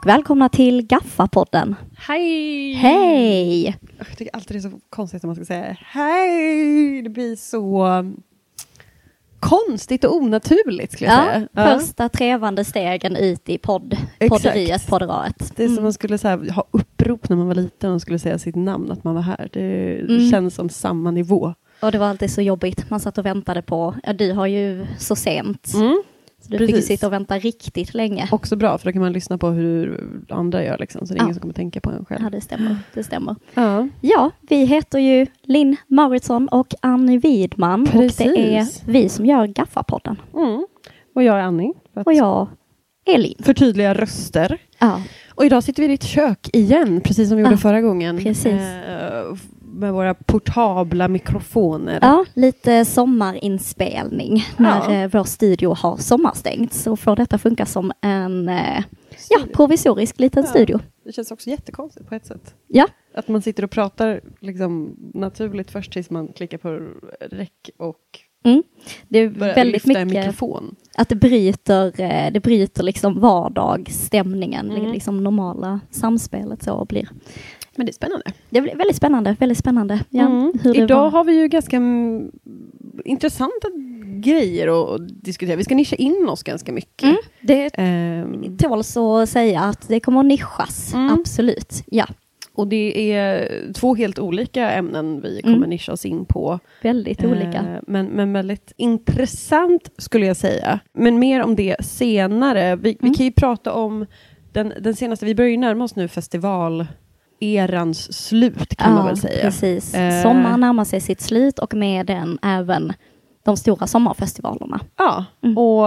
Och välkomna till Gaffa-podden. Hej! Hej! Jag tycker alltid det är så konstigt när man ska säga hej. Det blir så um, konstigt och onaturligt skulle jag Ja, säga. Ja. första trevande stegen ut i podd, Exakt. podderiet, podderaet. Det är som Mm. man skulle så här, ha upprop när man var liten och skulle säga sitt namn, att man var här. Det Mm. känns som samma nivå. Och det var alltid så jobbigt. Man satt och väntade på, ja du har ju så sent. Mm. Så du fick precis. sitta och vänta riktigt länge. Också bra, för då kan man lyssna på hur andra gör. Liksom, så det är Ja. ingen som kommer tänka på en själv. Ja, det stämmer. Det stämmer. Ja. Ja, vi heter ju Linn Mauritsson och Annie Widman. Och det är Precis. vi som gör Gaffa-podden. Mm. Och jag är Annie. Och jag är Linn. förtydliga röster. Ja, Och idag sitter vi i ditt kök igen, precis som vi gjorde förra gången. precis. Eh, med våra portabla mikrofoner. ja lite sommarinspelning när Ja. eh, vår studio har sommarstängt. Så får detta funka som en eh, ja, provisorisk liten Ja. studio. Det känns också jättekonstigt på ett sätt. Ja, Att man sitter och pratar liksom, naturligt först tills man klickar på räck och mm. det är börjar väldigt mycket mikrofon. att det bryter, eh, det bryter liksom vardagsstämningen, Mm. liksom normala samspelet så blir. Men det är spännande. Det blir väldigt spännande, väldigt spännande. Ja, Mm. Idag var. har vi ju ganska intressanta grejer att diskutera. Vi ska nischa in oss ganska mycket. Mm, det Ehm, tåls att säga att det kommer att nischas, Mm. absolut. Ja, och det är två helt olika ämnen vi kommer Mm. nischa oss in på. väldigt olika. Eh, men, men väldigt intressant skulle jag säga. Men mer om det senare. Vi, vi Mm. kan ju prata om den, den senaste, vi börjar ju närma oss nu festivalerans slut kan man väl säga. precis. Eh. Sommaren närmar sig sitt slut och med den även de stora sommarfestivalerna. Ja, Mm. och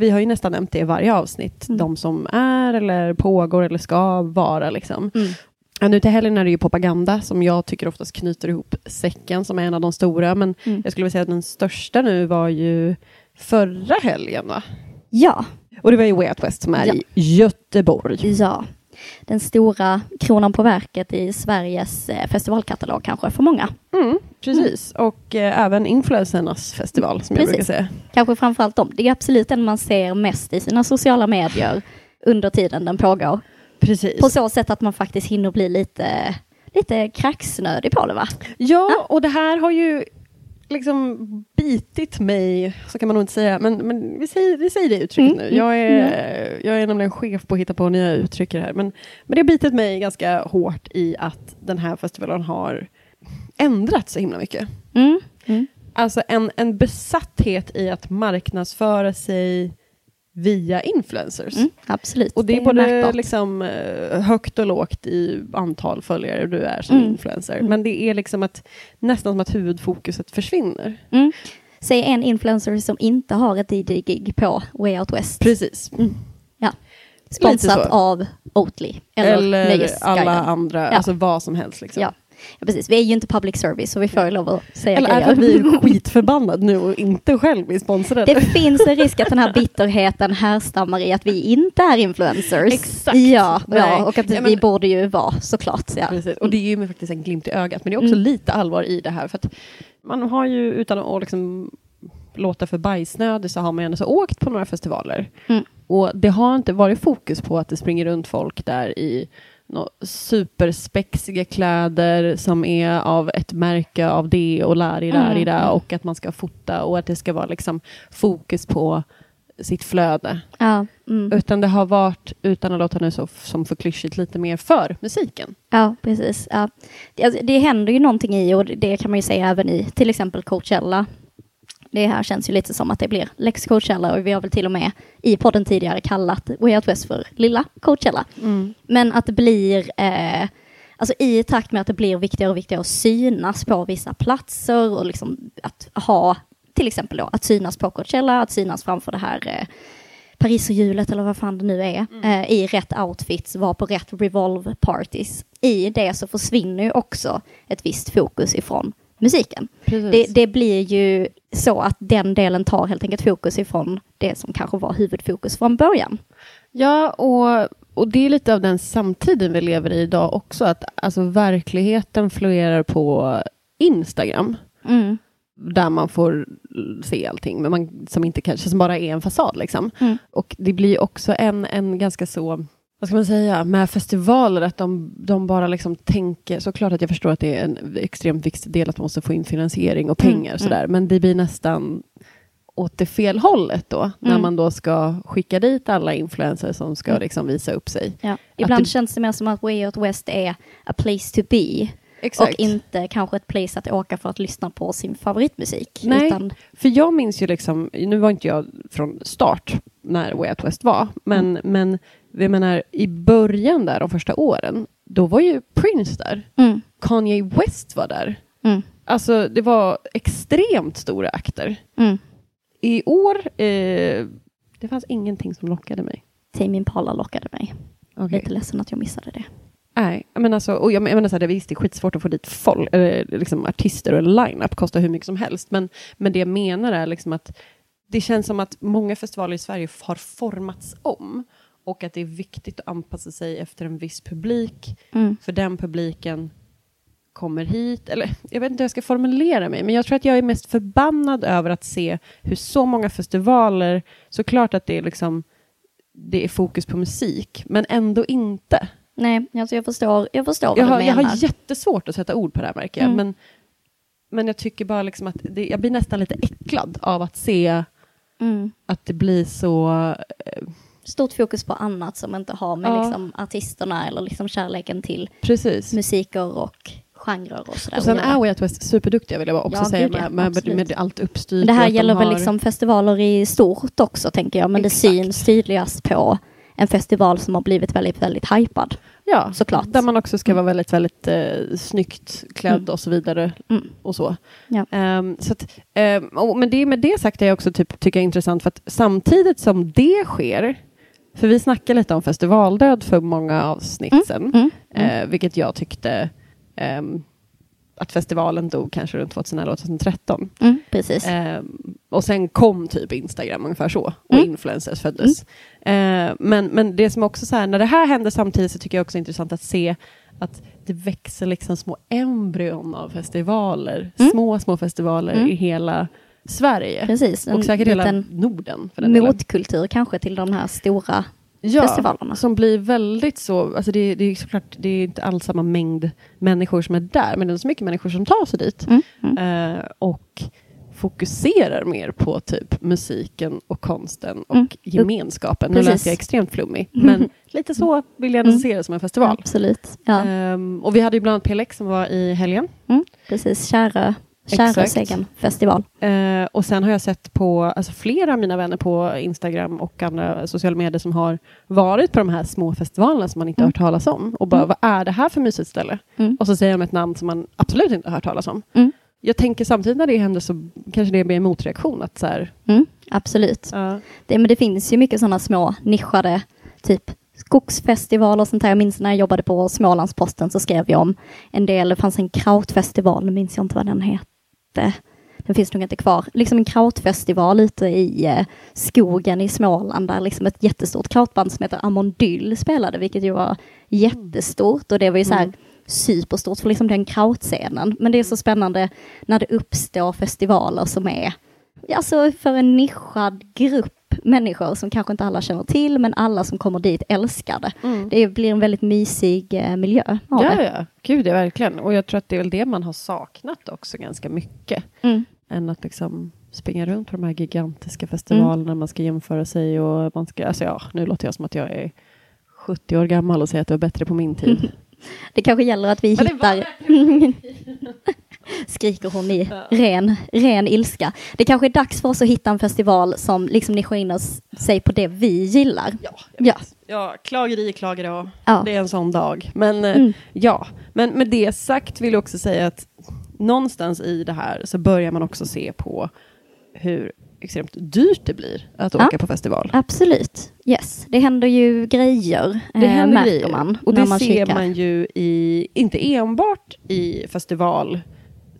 vi har ju nästan nämnt det i varje avsnitt. Mm. De som är eller pågår eller ska vara liksom. Mm. Ja, nu till helgen är det ju propaganda som jag tycker oftast knyter ihop säcken som är en av de stora. Men Mm. jag skulle vilja säga att den största nu var ju förra helgen va? Ja, Och det var ju Way Out West som är Ja. i Göteborg. ja. Den stora kronan på verket i Sveriges eh, festivalkatalog kanske för många. Mm, precis, och eh, även influencernas festival som jag Precis. brukar säga. Kanske framförallt dem. Det är absolut den man ser mest i sina sociala medier under tiden den pågår. Precis. På så sätt att man faktiskt hinner bli lite, lite kräksnödig på det va? Ja, och det här har ju liksom bitit mig, så kan man nog inte säga, men, men vi, säger, vi säger det uttrycket Mm, nu. Jag är, jag är nämligen chef på att hitta på nya uttryck här, men, men det har bitit mig ganska hårt i att den här festivalen har ändrat så himla mycket. Mm. Mm. Alltså en, en besatthet i att marknadsföra sig via influencers. Mm. Absolut. Och det är både märkbart. liksom, eh, högt och lågt i antal följare du är som Mm. influencer. Mm. Men det är liksom att, nästan som att huvudfokuset försvinner. Mm. Säg en influencer som inte har ett DJ-gig på Way Out West. Precis. Sponsrat så. av Oatly. Eller, Eller, alla andra, Ja. alltså vad som helst. Liksom. Ja. Ja, precis. Vi är ju inte public service så vi får ju lov att säga Eller grejer. att vi är skitförbannade nu och inte själv är sponsrade? Det finns en risk att den här bitterheten härstammar i att vi inte är influencers. Exakt. Ja, Nej. ja och att Ja, vi men- borde ju vara såklart. Ja. Precis. Och det är ju faktiskt en glimt i ögat, men det är också Mm. lite allvar i det här. För att man har ju, utan att liksom låta för bajsnödig, så har man ju ändå så åkt på några festivaler. Mm. Och det har inte varit fokus på att det springer runt folk där i nå superspexiga kläder som är av ett märke av det och lari lari Mm. där och att man ska fota och att det ska vara liksom fokus på sitt flöde. Ja, mm. Utan det har varit, utan att låta nu så som för klyschigt, lite mer för musiken. ja precis. Ja. Det, alltså, det händer ju någonting i, och det kan man ju säga även i till exempel Coachella. Det här känns ju lite som att det blir Lex Coachella och vi har väl till och med i podden tidigare kallat Way Out West för lilla Coachella. Men att det blir, eh, alltså i takt med att det blir viktigare och viktigare att synas på vissa platser och liksom att ha, till exempel då, att synas på Coachella, att synas framför det här eh, Pariserhjulet eller vad fan det nu är, eh, i rätt outfits, vara på rätt revolve parties. I det så försvinner ju också ett visst fokus ifrån musiken. Det, det blir ju så att den delen tar helt enkelt fokus ifrån det som kanske var huvudfokus från början. Ja, och, och det är lite av den samtiden vi lever i idag också, att alltså, verkligheten florerar på Instagram. Mm. där man får se allting, men man, som inte kanske som bara är en fasad. Liksom. Mm. Och det blir också en, en ganska så vad ska man säga, med festivaler, att de, de bara liksom tänker, såklart att jag förstår att det är en extremt viktig del att man måste få in finansiering och pengar Mm, sådär, men det blir nästan åt det fel hållet då, när Mm. man då ska skicka dit alla influencers som ska Mm. liksom visa upp sig. Ja. Ibland det- känns det mer som att Way Out West är a place to be Exakt. och inte kanske ett place att åka för att lyssna på sin favoritmusik. Nej. Utan, För jag minns ju liksom, nu var inte jag från start när Way Out West var, men, Mm. men jag menar i början där, de första åren, då var ju Prince där. mm, Kanye West var där. mm, Alltså det var extremt stora akter. mm. I år, eh, det fanns ingenting som lockade mig. Tame Impala lockade mig. Okej. Lite ledsen att jag missade det. Nej, men alltså, och jag menar så här, det visst det är skitsvårt att få dit folk, eller, liksom artister och en line-up kostar hur mycket som helst, men, men det jag menar är liksom att det känns som att många festivaler i Sverige har formats om och att det är viktigt att anpassa sig efter en viss publik, Mm. för den publiken kommer hit, eller jag vet inte hur jag ska formulera mig, men jag tror att jag är mest förbannad över att se hur så många festivaler, såklart att det är liksom det är fokus på musik, men ändå inte. Nej, alltså jag förstår, jag förstår vad Jag du har, jag menar. har jättesvårt att sätta ord på det här märker jag, Mm. men, men jag tycker bara liksom att det, jag blir nästan lite äcklad av att se mm. att det blir så... eh, Stort fokus på annat som inte har med Ja. liksom, artisterna eller liksom kärleken till Precis. musiker och genrer och sådär. Och sen är Way Out West superduktiga vill jag också Ja, säga med, med, absolut. med allt uppstyrt. Men det här att de gäller väl har- liksom festivaler i stort också, tänker jag. Men Exakt. det syns tydligast på en festival som har blivit väldigt, väldigt hypad. Ja, såklart. Där man också ska vara väldigt, väldigt eh, snyggt klädd Mm. och så vidare. Mm. och så. Ja. Ehm, så att, ehm, och med, det, med det sagt är jag också typ, tycker jag är intressant för att samtidigt som det sker, för vi snackade lite om festivaldöd för många avsnitt sedan, Mm. Mm. eh, vilket jag tyckte ehm, att festivalen dog kanske runt 2011-2013. Mm. Precis. Ehm, och sen kom typ Instagram ungefär så, och Mm. influencers föddes. Ehm, men, men det som också så här, när det här händer samtidigt så tycker jag också är intressant att se att det växer liksom små embryon av festivaler, Mm. små, små festivaler Mm. i hela Sverige. Precis. En Och säkert hela Norden. För den delen. motkultur kanske till de här stora ja, festivalerna. Som blir väldigt så, alltså det, det är såklart, det är inte alls samma mängd människor som är där, men det är så mycket människor som tar sig dit. Mm. Mm. Eh, och fokuserar mer på typ musiken och konsten och Mm. gemenskapen. Nu Precis. lät jag extremt flummig, Mm. men lite så vill jag Mm. se det som en festival. Absolut. Ja. Ehm, och vi hade ju bland annat PLX som var i helgen. Mm. Precis. Kärö, Kärös Exakt. egen festival. Eh, och sen har jag sett på alltså flera av mina vänner på Instagram och andra sociala medier som har varit på de här små festivalerna som man inte Mm. har hört talas om. Och bara, Mm. vad är det här för mysigt ställe? Mm. Och så säger de ett namn som man absolut inte har hört talas om. Mm. Jag tänker samtidigt när det händer så kanske det blir en motreaktion. Att så här, Mm. Absolut. ja, Det, men det finns ju mycket sådana små nischade, typ skogsfestivaler och sånt här. Jag minns när jag jobbade på Smålandsposten så skrev jag om en del, det fanns en krautfestival, nu minns jag inte vad den hette. Den finns nog inte kvar. Liksom en krautfestival ute i eh, skogen i Småland där liksom ett jättestort krautband som heter Amondyl spelade, vilket ju var jättestort och det var ju så här Mm. superstort för liksom den krautscenen. Men det är så spännande när det uppstår festivaler som är alltså för en nischad grupp människor som kanske inte alla känner till, men alla som kommer dit älskar det. mm. Det blir en väldigt mysig eh, miljö av ja, det. ja, gud ja, verkligen. Och jag tror att det är väl det man har saknat också ganska mycket. Mm. Än att liksom springa runt på de här gigantiska festivalerna, man ska jämföra sig och man ska, alltså ja, nu låter jag som att jag är 70 år gammal och säger att det var bättre på min tid. Det kanske gäller att vi hittar... Skriker hon i Ja. ren, ren ilska. Det kanske är dags för oss att hitta en festival som liksom nischar in sig på det vi gillar. Ja, Ja. ja klageri klagar jag. Ja. Det är en sån dag. Men eh, Mm. ja, men med det sagt vill jag också säga att någonstans i det här så börjar man också se på hur extremt dyrt det blir att Ja. åka på festival. Absolut. Yes, det händer ju grejer, Det eh, händer märker grejer. man Och det man ser kikar. man ju i, inte enbart i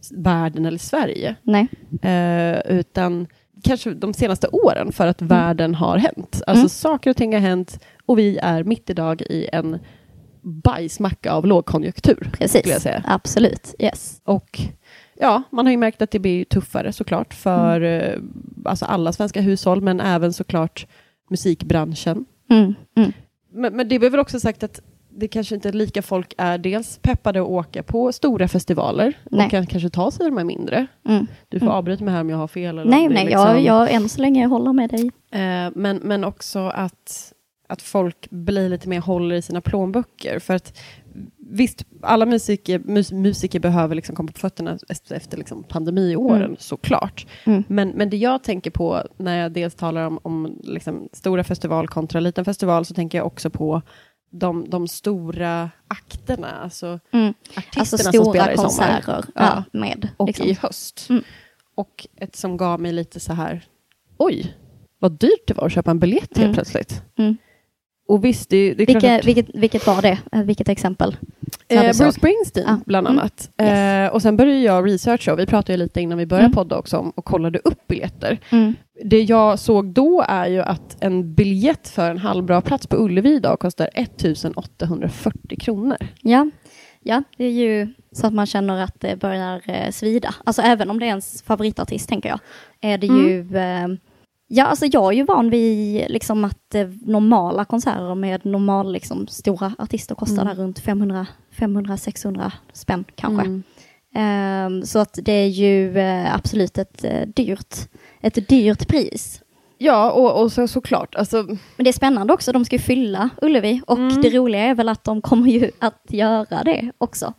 festivalvärlden eller Sverige, Nej. eh, utan kanske de senaste åren för att världen har hänt. Alltså Mm. saker och ting har hänt och vi är mitt idag i en bajsmacka av lågkonjunktur. Precis, absolut. Yes. Och ja, man har ju märkt att det blir tuffare såklart för eh, alltså alla svenska hushåll, men även såklart musikbranschen. Mm. Mm. Men, men det är väl också sagt att det kanske inte är lika folk är dels peppade att åka på stora festivaler Nej. och kan kanske ta sig de här mindre. Mm. Du får Mm. avbryta mig här om jag har fel. Eller Nej, nej, liksom, jag, jag än så länge håller med dig. Eh, men, men också att, att folk blir lite mer håller i sina plånböcker. För att visst, alla musiker, mus, musiker behöver liksom komma på fötterna efter, efter liksom pandemiåren, Mm. såklart. Mm. Men, men det jag tänker på när jag dels talar om, om liksom stora festival kontra liten festival, så tänker jag också på de, de stora akterna, alltså Mm. artisterna Alltså som stora spelar i sommar. konserter Ja. med. Och liksom. i höst. Mm. Och ett som gav mig lite så här, oj, vad dyrt det var att köpa en biljett helt Mm. plötsligt. Mm. Och visst, det, det är klart Vilket, att, vilket, vilket var det? Eh, Vilket exempel? eh, Bruce. Springsteen Ah, bland mm. annat. Eh, och sen började jag researcha, och vi pratade lite innan vi började Mm. podda också om, och kollade upp biljetter. Mm. Det jag såg då är ju att en biljett för en halvbra plats på Ullevi idag kostar 1840 kronor. Ja. ja, det är ju så att man känner att det börjar eh, svida. Alltså även om det är ens favoritartist, tänker jag, är det ju... Eh, ja, alltså jag är ju van vid liksom att eh, normala konserter med normal, liksom, stora artister kostar Mm. runt 500 500-600 spänn kanske. Mm. Ehm, så att det är ju absolut ett dyrt, ett dyrt pris. Ja, och, och så, såklart, alltså, Men det är spännande också, de ska ju fylla Ullevi och Mm. det roliga är väl att de kommer ju att göra det också.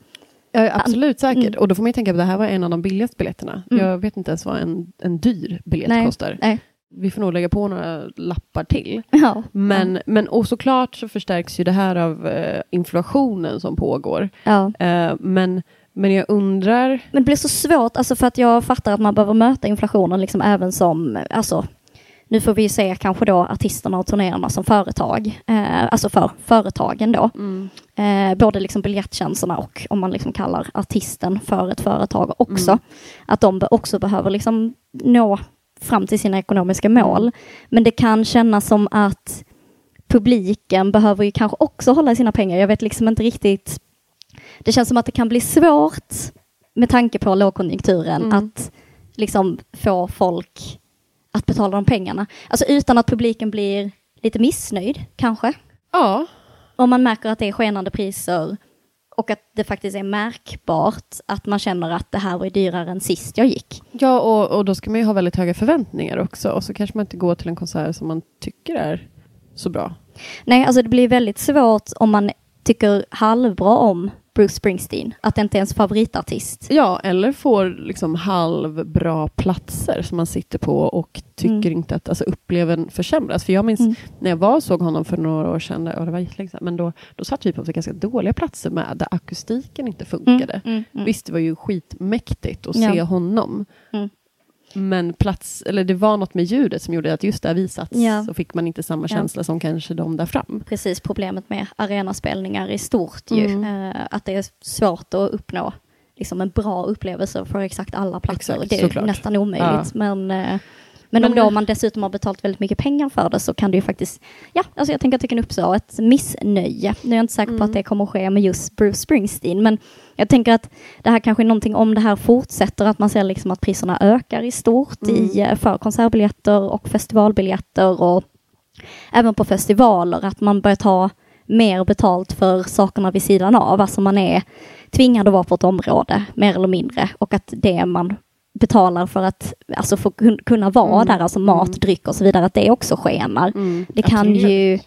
Ja, absolut säkert. Mm. Och då får man ju tänka på att det här var en av de billigaste biljetterna. Mm. Jag vet inte ens vad en, en dyr biljett Nej. kostar. Nej. Vi får nog lägga på några lappar till. Ja. Men, men och såklart så förstärks ju det här av eh, inflationen som pågår. ja. Eh, men, men jag undrar... Men det blir så svårt, alltså för att jag fattar att man behöver möta inflationen liksom även som, alltså nu får vi ju se kanske då artisterna och turnéerna som företag, eh, alltså för företagen då. Eh, både liksom biljettjänsterna och om man liksom kallar artisten för ett företag också. Mm. Att de också behöver liksom nå fram till sina ekonomiska mål. Men det kan kännas som att publiken behöver ju kanske också hålla i sina pengar. Jag vet liksom inte riktigt. Det känns som att det kan bli svårt med tanke på lågkonjunkturen Mm. att liksom få folk att betala de pengarna. Alltså utan att publiken blir lite missnöjd kanske. Ja, Om man märker att det är skenande priser och att det faktiskt är märkbart att man känner att det här var dyrare än sist jag gick. ja och, och då ska man ju ha väldigt höga förväntningar också. Och så kanske man inte går till en konsert som man tycker är så bra. Nej, alltså det blir väldigt svårt om man tycker halvbra om Bruce Springsteen, att det inte är ens favoritartist. Ja, eller får liksom halvbra platser som man sitter på och tycker Mm. inte att alltså, upplevelsen försämras. För jag minns Mm. när jag var såg honom för några år sedan, och det var jättelänge sedan, men då, då satt vi på ganska dåliga platser med där akustiken inte funkade. Mm, mm. Visst, det var ju skitmäktigt att Ja. se honom. Men plats, eller det var något med ljudet som gjorde att just där vi satt Ja. så fick man inte samma Ja. känsla som kanske de där fram. Precis problemet med arenaspelningar i stort ju. Mm. Eh, att det är svårt att uppnå liksom en bra upplevelse för exakt alla platser. Exakt, det är såklart. nästan omöjligt. Ja. Men, eh, men om Men- då man dessutom har betalt väldigt mycket pengar för det så kan det ju faktiskt, ja, alltså jag tänker att det kan uppstå ett missnöje. Nu är jag inte säker på Mm. att det kommer att ske med just Bruce Springsteen, men jag tänker att det här kanske är någonting, om det här fortsätter, att man ser liksom att priserna ökar i stort Mm. i, eh, för konsertbiljetter och festivalbiljetter och även på festivaler, att man börjar ta mer betalt för sakerna vid sidan av. Alltså man är tvingad att vara på ett område, mer eller mindre, och att det man betalar för att alltså få kun- kunna vara Mm. där, alltså mat, Mm. dryck och så vidare, att det också skenar. Mm, Det kan, absolut. ju,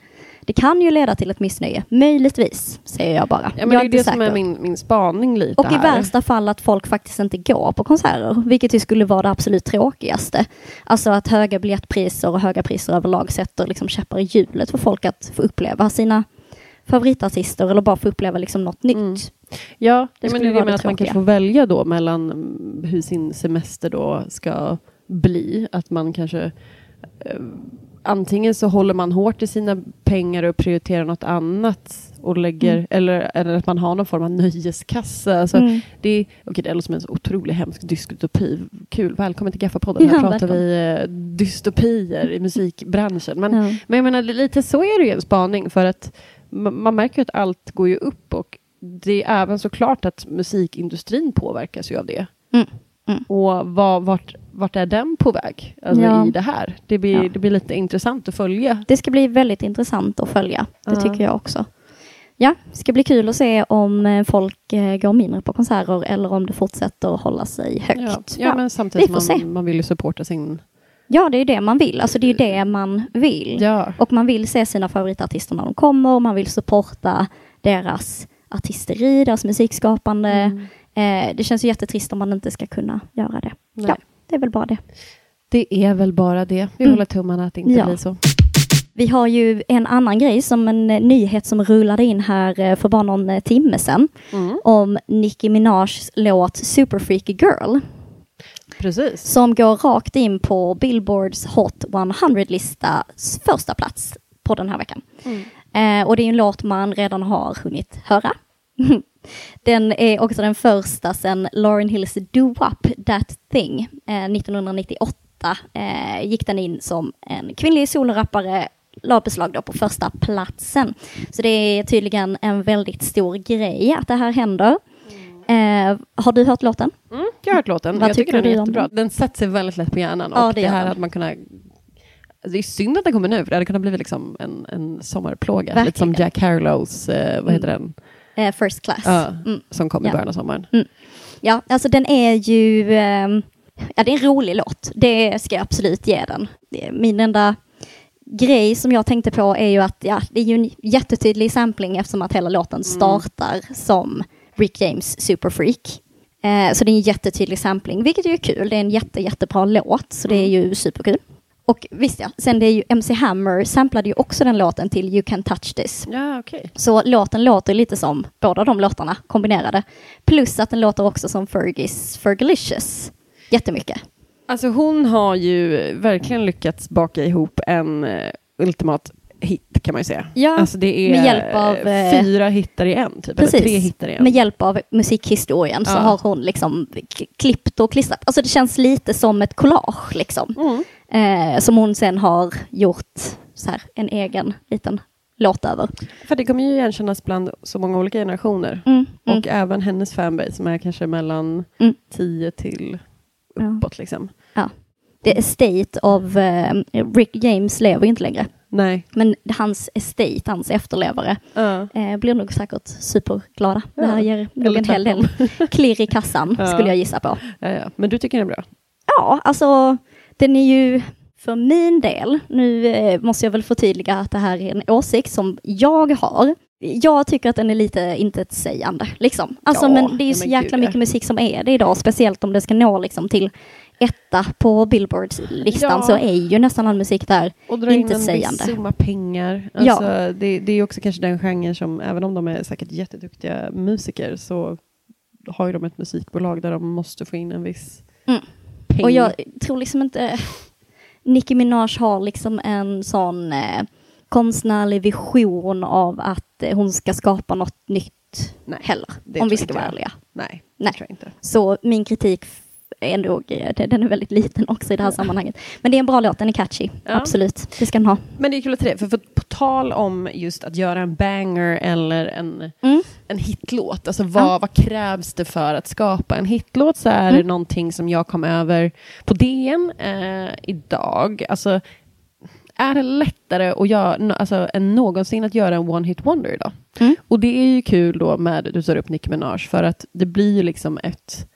det kan ju leda till ett missnöje, möjligtvis, säger jag bara. Ja, men jag det är det som är min, min spaning lite Och i här. värsta fall att folk faktiskt inte går på konserter, vilket ju skulle vara det absolut tråkigaste. Alltså att höga biljettpriser och höga priser överlag sätter liksom käppar i hjulet för folk att få uppleva sina favoritartister eller bara få uppleva liksom något nytt. Mm. Ja, Det det men det det med att man kanske får välja då mellan hur sin semester då ska bli. Att man kanske eh, antingen så håller man hårt i sina pengar och prioriterar något annat och lägger, Mm. eller, eller att man har någon form av nöjeskassa. Alltså, Mm. det, okej, det låter som en så otroligt hemsk dystopi. Kul, välkommen till Gaffapodden. Här Ja, pratar välkommen. vi eh, dystopier i musikbranschen. Men Ja. men jag menar, lite så är det ju en spaning för att man märker ju att allt går ju upp och det är även såklart att musikindustrin påverkas ju av det. Mm. Mm. Och vad, vart, vart är den på väg alltså, Ja. i det här? Det blir, Ja. det blir lite intressant att följa. Det ska bli väldigt intressant att följa. Det Ja. tycker jag också. Ja, det ska bli kul att se om eh, folk eh, går mindre på konserter eller om det fortsätter att hålla sig högt. Ja, Ja, men samtidigt se. man, man vill ju supporta sin... ja det är det man vill. Alltså det är det man vill. Ja. Och man vill se sina favoritartister när de kommer och man vill supporta deras artisteri, deras musikskapande. Mm. Eh, det känns ju jättetrist om man inte ska kunna göra det. Nej. Ja, det är väl bara det. Det är väl bara det. Vi Mm. håller tummarna att det inte Ja. blir så. Vi har ju en annan grej som en eh, nyhet som rullade in här eh, för bara någon eh, timme sedan Mm. om Nicki Minajs låt Super Freaky Girl Precis. som går rakt in på Billboards Hot 100-listas första plats på den här veckan. Eh, och det är en låt man redan har hunnit höra. den är också den första sedan Lauryn Hills Do Up That Thing eh, 1998 eh, gick den in som en kvinnlig solorappare la beslag på första platsen. Så det är tydligen en väldigt stor grej att det här händer. Eh, har du hört låten? Mm, jag har hört låten. Vad jag tycker tycker den är jättebra. den? Den sätter sig väldigt lätt på hjärnan. Ja, och det det, här hade man kunnat... Alltså det är synd att den kommer nu, för det hade kunnat bli liksom en, en sommarplåga. Verkligen. Lite som Jack Harlows, eh, vad heter den? Eh, first Class. Ja, Mm. Som kom i Ja. början av sommaren. Ja, alltså den är ju... ehm, ja, det är en rolig låt. Det ska jag absolut ge den. Min enda grej som jag tänkte på är ju att ja, det är ju en jättetydlig sampling eftersom att hela låten startar som Rick James Superfreak. Eh, så det är en jättetydlig sampling, vilket ju är kul. Det är en jätte, jättebra låt, så det är ju superkul. Och visst ja, sen det är ju MC Hammer samplade ju också den låten till You Can Touch This. Ja, okej. Så låten låter lite som båda de låtarna kombinerade. Plus att den låter också som Fergies Fergalicious. Jättemycket. Alltså hon har ju verkligen lyckats baka ihop en eh, ultimat hit kan man ju säga. Ja, alltså det är med hjälp av, eh, fyra hittar i en, typ. Precis. Eller tre hittar i en. Med hjälp av musikhistorien så Ja. har hon liksom klippt och klistrat. Alltså det känns lite som ett collage liksom. Mm. Eh, som hon sen har gjort så här, en egen liten låt över. För det kommer ju igenkännas bland så många olika generationer. Mm, mm. Och även hennes fanbase som är kanske mellan Mm. 10 till Ja. uppåt liksom. Ja. The estate of eh, Rick James lever ju inte längre. Nej. Men hans estate, hans efterlevare, Ja. eh, blir nog säkert superglada. Det här Ja. ger nog en hel del klirr i kassan, Ja. skulle jag gissa på. Ja, ja. Men du tycker den är bra? Ja, alltså den är ju för min del, nu eh, måste jag väl förtydliga att det här är en åsikt som jag har. Jag tycker att den är lite intetsägande, liksom. Alltså, Ja, men det är ju ja, så jäkla mycket ja. musik som är det idag, speciellt om det ska nå liksom till etta på Billboards-listan Ja. så är ju nästan all musik där. Och dra in en summa pengar. Ja. Alltså, det, det är ju också kanske den genren som, även om de är säkert jätteduktiga musiker, så har ju de ett musikbolag där de måste få in en viss Mm. peng. Och jag tror liksom inte... Nicki Minaj har liksom en sån eh, konstnärlig vision av att eh, hon ska skapa något nytt Nej, heller. Om vi ska vara ärliga. Nej, Nej. Så min kritik nog, eh, det- den är väldigt liten också i det här sammanhanget. Men det är en bra låt, den är catchy. Ja. Absolut, det ska den ha. Men det är kul att det, för, för på tal om just att göra en banger eller en, Mm. en hitlåt, alltså vad, Ja. vad krävs det för att skapa en hitlåt? Så är det Mm. någonting som jag kom över på DN eh, idag. Alltså, är det lättare att göra, alltså, än någonsin att göra en one hit wonder idag? Mm. Och det är ju kul då med, du tar upp Nicki Minaj, för att det blir ju liksom ett,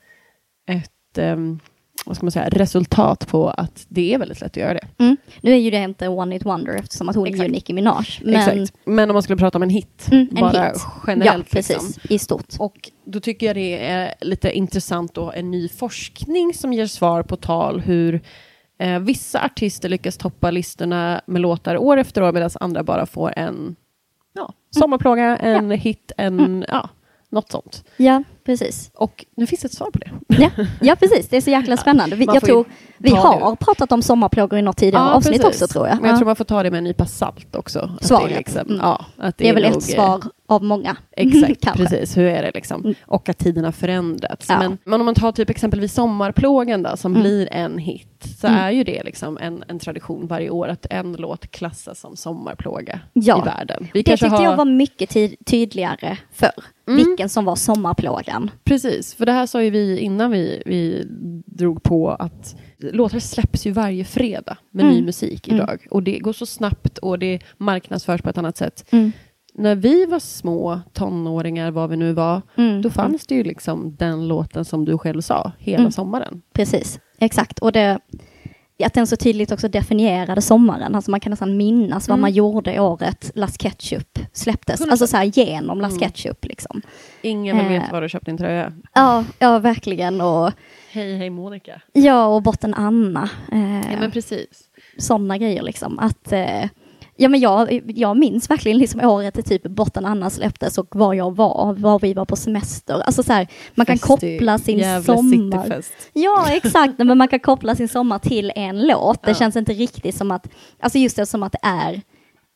ett ehm, vad ska man säga, resultat på att det är väldigt lätt att göra det. Mm. Nu är ju det inte One Hit Wonder eftersom att hon är Exakt. ju Nicki Minaj. Men, Exakt. Men om man skulle prata om en hit, Mm, en bara hit. Ja, generellt. precis. Liksom. I stort. Och då tycker jag det är lite intressant då, en ny forskning som ger svar på tal hur eh, vissa artister lyckas toppa listorna med låtar år efter år medan andra bara får en ja, sommarplåga, en hit, en, ja, något sånt. Ja, precis. Och nu finns ett svar på det. Ja, ja, precis. Det är så jäkla spännande. Vi, jag tror, vi har pratat om sommarplågor i något tidigare Ja, avsnitt precis. också tror jag. Men jag Ja. tror man får ta det med en nypa salt också. Att Svaret. Det är, liksom, Mm. ja, att det det är väl nog, ett svar av många. Exakt, precis. Hur är det liksom? Mm. Och att tiden har förändrats. Ja. Men, men om man tar typ exempelvis Sommarplågan då, som Mm. blir en hit, så Mm. är ju det liksom en, en tradition varje år att en låt klassas som sommarplåga Ja. i världen. Vi Det tyckte har... jag var mycket ty- tydligare förr. Mm. Vilken som var sommarplågan. Igen. Precis, för det här sa ju vi innan vi, vi drog på att låtar släpps ju varje fredag med Mm. ny musik Mm. idag. Och det går så snabbt och det marknadsförs på ett annat sätt. Mm. När vi var små tonåringar, vad vi nu var, Mm. då fanns det ju liksom den låten som du själv sa, hela Mm. sommaren. Precis, exakt. Och det, att den så tydligt också definierade sommaren. Alltså man kan nästan minnas vad Mm. man gjorde året Las Ketchup släpptes. 100%. Alltså så här genom Las Mm. Ketchup liksom. Ingen vill Eh. veta var du köpt din tröja. Ja, ja verkligen. Och, Hej, hej Monica. ja, och Botten Anna. Eh, Ja men precis. sådana grejer liksom. Att, eh, ja, men jag, jag minns verkligen liksom året typ Botten Anna släpptes och var jag var, var vi var på semester. Alltså så här, man kan Festig koppla sin sommar. cityfest. Ja, exakt. Men man kan koppla sin sommar till en låt. Det Ja. känns inte riktigt som att, alltså just det som att det är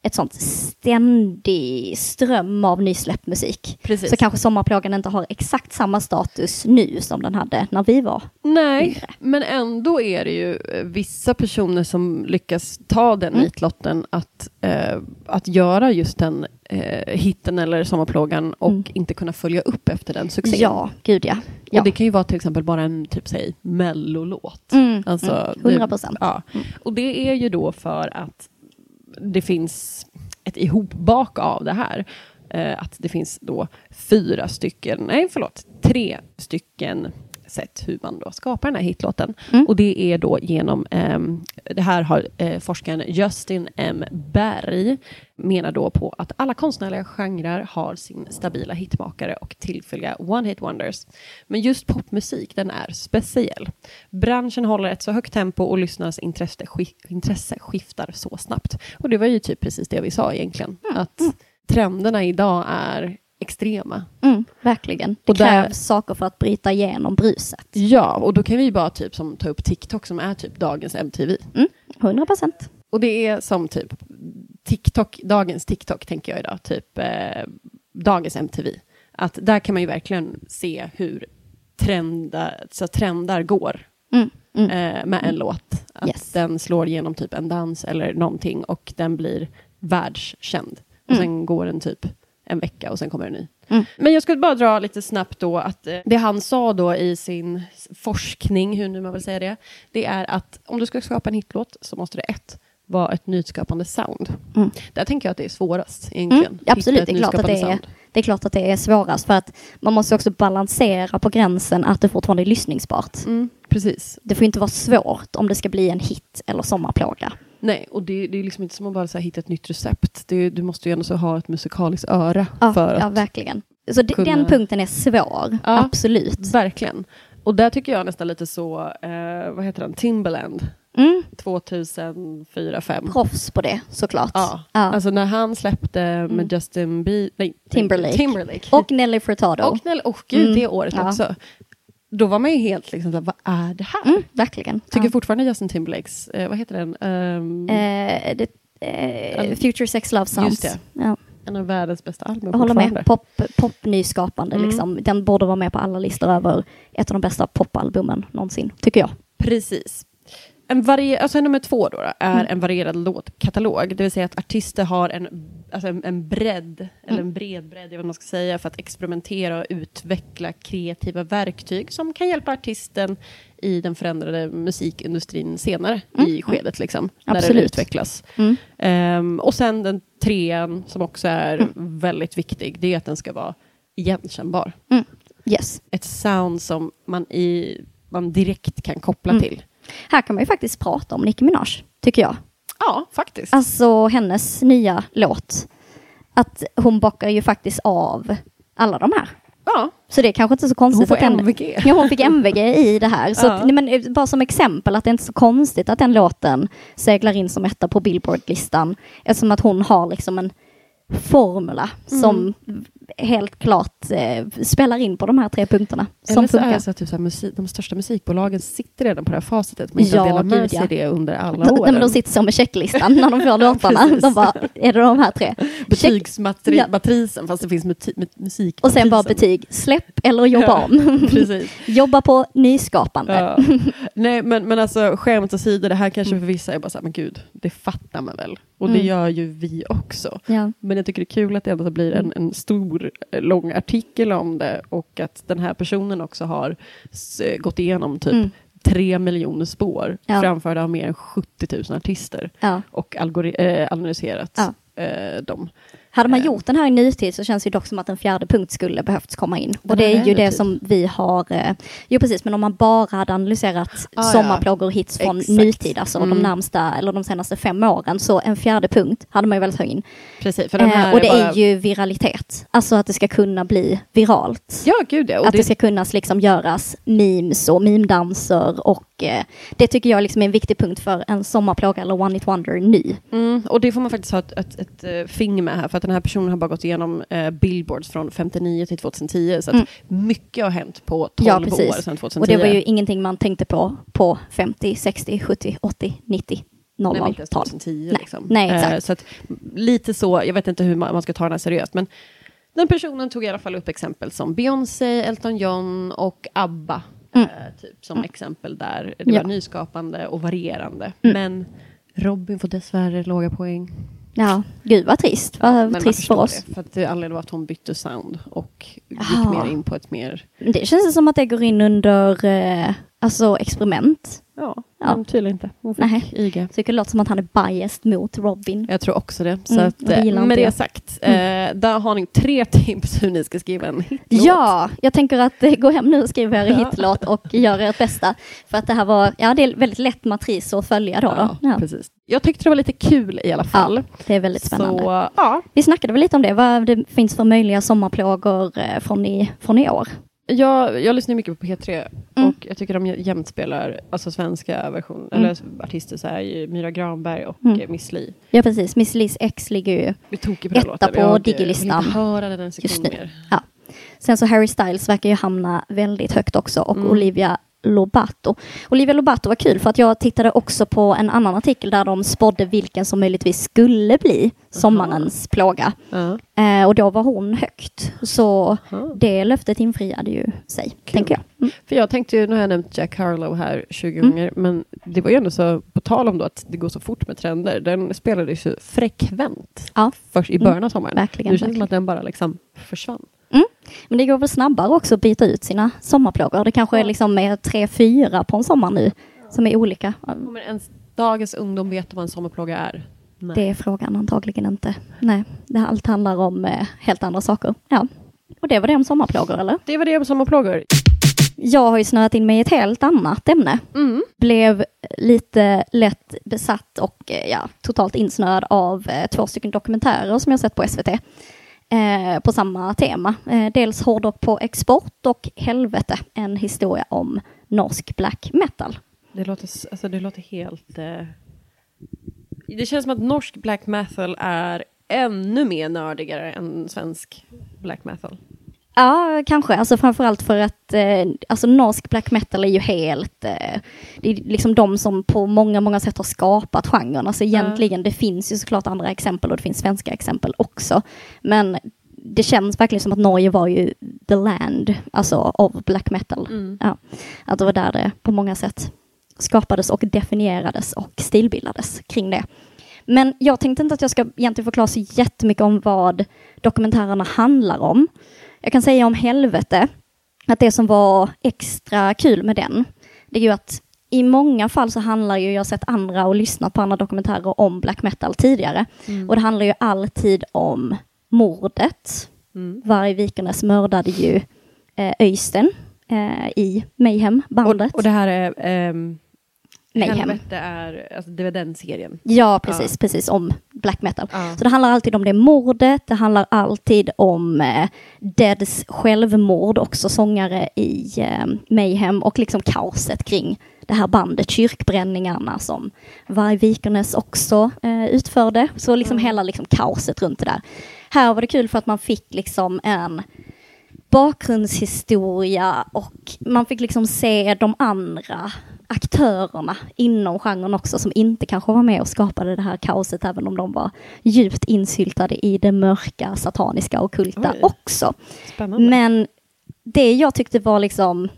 ett sånt ständig ström av nysläppt musik. Precis. Så kanske Sommarplågan inte har exakt samma status nu som den hade när vi var. Nej, yngre. men ändå är det ju eh, vissa personer som lyckas ta den Mm. nitlotten att, eh, att göra just den eh, hitten eller sommarplågan och Mm. inte kunna följa upp efter den succén. Ja, gud ja. ja. Och det kan ju vara till exempel bara en typ säg mellolåt. Mm, Alltså, mm, det- 100 procent. Ja. Och det är ju då för att det finns ett ihopbak av det här. Eh, att det finns då fyra stycken, nej förlåt, tre stycken sätt hur man då skapar den här hitlåten. Mm. Och det är då genom, ehm, det här har eh, forskaren Justin M. Berg menar då på att alla konstnärliga genrer har sin stabila hitmakare och tillfälliga one-hit wonders. Men just popmusik, den är speciell. Branschen håller ett så högt tempo och lyssnarnas intresse, intresse skiftar så snabbt. Och det var ju typ precis det vi sa egentligen, att trenderna idag är extrema. Mm, verkligen. Det Och där- krävs saker för att bryta igenom bruset. Ja, och då kan vi bara typ som ta upp TikTok som är typ dagens MTV. 100 procent. Och det är som typ TikTok, dagens TikTok tänker jag idag, typ eh, dagens MTV. Att där kan man ju verkligen se hur trendar, så trendar går Mm, mm. eh, med en låt. Att Yes. den slår igenom typ en dans eller någonting och den blir världskänd. Och Mm. sen går den typ en vecka och sen kommer en ny. Mm. Men jag skulle bara dra lite snabbt då att eh, det han sa då i sin forskning, hur nu man vill säga det, det är att om du ska skapa en hitlåt så måste det ett vara ett nyskapande sound. Mm. Där tänker jag att det är svårast egentligen. Mm, absolut, det är, klart att det, är, sound. det är klart att det är svårast för att man måste också balansera på gränsen att det fortfarande är lyssningsbart. Mm, precis. Det får inte vara svårt om det ska bli en hit eller sommarplåga. Nej, och det, det är liksom inte som att bara så hitta ett nytt recept. Det, du måste ju ändå så ha ett musikaliskt öra Ja, för ja verkligen. Så kunna- den punkten är svår, Ja. absolut. Verkligen. Och där tycker jag nästan lite så, eh, vad heter den, Timberland, Mm, 2004-2005. proffs på det såklart. Ja. Ja. Alltså när han släppte med Mm. Justin Bieber, nej, Timberlake. Timberlake. Och Nelly Furtado. och Nelly, och gud, Mm. det året Ja. också. Då var man ju helt liksom, vad är det här? Mm, verkligen. Tycker ja. fortfarande Justin Timberlakes, eh, vad heter den? Ehm, Eh, det, eh. Future Sex Love. Just Ja. en av världens bästa album Jag håller med. Pop, pop nyskapande Mm. liksom. Den borde vara med på alla listor över ett av de bästa popalbumen någonsin, tycker jag. Precis. En varier- alltså nummer två då, då är Mm. en varierad låtkatalog. Det vill säga att artister har en, alltså en, en bredd, eller Mm. en bred bredd, vad man ska säga, för att experimentera och utveckla kreativa verktyg som kan hjälpa artisten i den förändrade musikindustrin senare Mm. i skedet, liksom, när det Absolut. utvecklas. Mm. Ehm, och sen den trean, som också är Mm. väldigt viktig, det är att den ska vara igenkännbar. Yes. Ett sound som man, i, man direkt kan koppla Mm. till. Här kan man ju faktiskt prata om Nicki Minaj, tycker jag. Ja, faktiskt. Alltså hennes nya låt. Att hon bockar ju faktiskt av alla de här. ja, Så det är kanske inte så hon konstigt får att den... MVG. Ja, hon fick MVG i det här. Så Ja. att, men, eh, bara som exempel att det är inte så konstigt att den låten seglar in som etta på Billboard-listan. Eftersom att hon har liksom en formula Mm. som helt klart eh, spelar in på de här tre punkterna. Eller så är det så att typ så musik, de största musikbolagen sitter redan på det här facitet, men inte Ja, har delat med sig ja. det under alla Nej, åren. men de sitter så med checklistan när de får låtarna. De bara, är det de här tre? Check. Ja. Betygsmatrisen, fast det finns musik. Och sen bara betyg, släpp eller jobba om. Jobba på nyskapande. Nej men, men alltså skämt åsido, det här kanske för vissa är bara så här, men gud, det fattar man väl. Och det Mm. gör ju vi också. Ja. Men jag tycker det är kul att det ändå blir en, en stor, eh, lång artikel om det och att den här personen också har gått igenom typ Mm. tre miljoner spår Ja. framförda av mer än 70 000 artister Ja. och eh, analyserat Ja. eh, dem. Hade man Eh. gjort den här i nutid så känns det dock som att en fjärde punkt skulle behövts komma in. Och det är är ju det nutid. som vi har, eh, jo precis, men om man bara hade analyserat Ah, sommarplågor och hits från Exakt. nutid, alltså Mm. de närmsta, eller de senaste fem åren, så en fjärde punkt hade man ju velat ha in. Precis, för den här Eh, och det bara... är ju viralitet, alltså att det ska kunna bli viralt. Ja, gud ja. Och att det... det, ska kunna liksom göras memes och meme-danser och eh, det tycker jag liksom är en viktig punkt för en sommarplåga eller one it wonder nu. mm, och det får man faktiskt ha ett, ett, ett, eh, finger med här, för att den här personen har bara gått igenom eh, billboards från 59 till 2010, så Mm. mycket har hänt på 12 Ja, år precis. sedan 2010. Och det var ju ingenting man tänkte på på 50, 60, 70, 80, 90, Nej, men inte ens 00-tal. 2010 Nej. liksom. Nej, exakt. Eh, så att, lite så, jag vet inte hur man, man ska ta den här seriöst, men den personen tog i alla fall upp exempel som Beyoncé, Elton John och ABBA. Mm. Eh, typ som exempel där det Ja. var nyskapande och varierande. Mm. Men Robin får dessvärre låga poäng. Ja, gud vad trist. Vad man trist för oss. Det, för att det anledningen var att hon bytte sound och gick Jaha. mer in på ett mer... Det känns som att det går in under eh, alltså experiment. Ja, Ja. men tydligen inte. Hon fick Nej. IG. Jag tycker det låter som att han är biased mot Robin. Jag tror också det. Så Mm, att, det eh, med det jag. sagt, eh, där har ni tre tips hur ni ska skriva en hitlåt. Ja, jag tänker att eh, gå hem nu och skriv er Ja. hitlåt och gör ert bästa. För att det här var, ja det är väldigt lätt matris att följa då. då. Ja, Ja. precis. Jag tyckte det var lite kul i alla fall. Det är väldigt spännande. Så, ja. Vi snackade väl lite om det, vad det finns för möjliga sommarplågor eh, från i, från i år. Jag, jag lyssnar mycket på P3 Mm. och jag tycker de jämt spelar alltså svenska version, Mm. eller artister så här, Myra Granberg och Mm. Miss Li. Ja precis, Miss Liz X ligger ju på Etta på eh, Digilistan. Just nu. Ja. Sen så Harry Styles verkar ju hamna väldigt högt också och Mm. Olivia Lobato. Olivia Lobato var kul för att jag tittade också på en annan artikel där de spådde vilken som möjligtvis skulle bli sommarens plåga. Ja. Eh, och då var hon högt. Så Aha. det löftet infriade ju sig, tänker jag. Mm. För jag tänkte ju, nu har jag nämnt Jack Harlow här 20 Mm. gånger, men det var ju ändå så, på tal om då att det går så fort med trender, den spelades ju frekvent Ja. först i början av sommaren. Verkligen, nu känns det som att den bara liksom försvann. Men det går väl snabbare också att byta ut sina sommarplågor. Det kanske är liksom är tre, fyra på en sommar nu som är olika. Kommer ens dagens ungdom veta vad en sommarplåga är? Nej. Det är frågan antagligen inte. Nej, det allt handlar om eh, helt andra saker. Ja. Och det var det om sommarplågor, eller? Det var det om sommarplågor. Jag har ju snöat in mig i ett helt annat ämne. Mm. Blev lite lätt besatt och eh, ja, totalt insnöad av eh, två stycken dokumentärer som jag sett på SVT. Eh, på samma tema. Eh, dels Hårdrock på export och Helvete, en historia om norsk black metal. Det, låter, alltså, det låter helt... Eh... Det känns som att norsk black metal är ännu mer nördigare än svensk black metal. Ja, kanske. Alltså framförallt för att eh, alltså norsk black metal är ju helt... Eh, det är liksom de som på många, många sätt har skapat genren. Alltså egentligen, det finns ju såklart andra exempel och det finns svenska exempel också. Men det känns verkligen som att Norge var ju the land, alltså of black metal. Mm. Ja, att det var där det på många sätt skapades och definierades och stilbildades kring det. Men jag tänkte inte att jag ska egentligen förklara så jättemycket om vad dokumentärerna handlar om. Jag kan säga om helvete, att det som var extra kul med den, det är ju att i många fall så handlar ju, jag har sett andra och lyssnat på andra dokumentärer om black metal tidigare, Mm. och det handlar ju alltid om mordet. Mm. Varg Vikernes mördade ju eh, Öystein eh, i Mayhem, bandet. Och, och det här är... ehm, Mayhem. Helvete är... Alltså, det var den serien. Ja, precis, precis om black metal. Ja. Så det handlar alltid om det mordet, det handlar alltid om eh, Deads självmord, också sångare i eh, Mayhem, och liksom kaoset kring det här bandet, kyrkbränningarna som Varg Vikernes också eh, utförde. Så liksom hela liksom kaoset runt det där. Här var det kul för att man fick liksom en bakgrundshistoria och man fick liksom se de andra aktörerna inom genren också som inte kanske var med och skapade det här kaoset även om de var djupt insyltade i det mörka, sataniska och kulta också. Spännande. Men det jag tyckte var liksom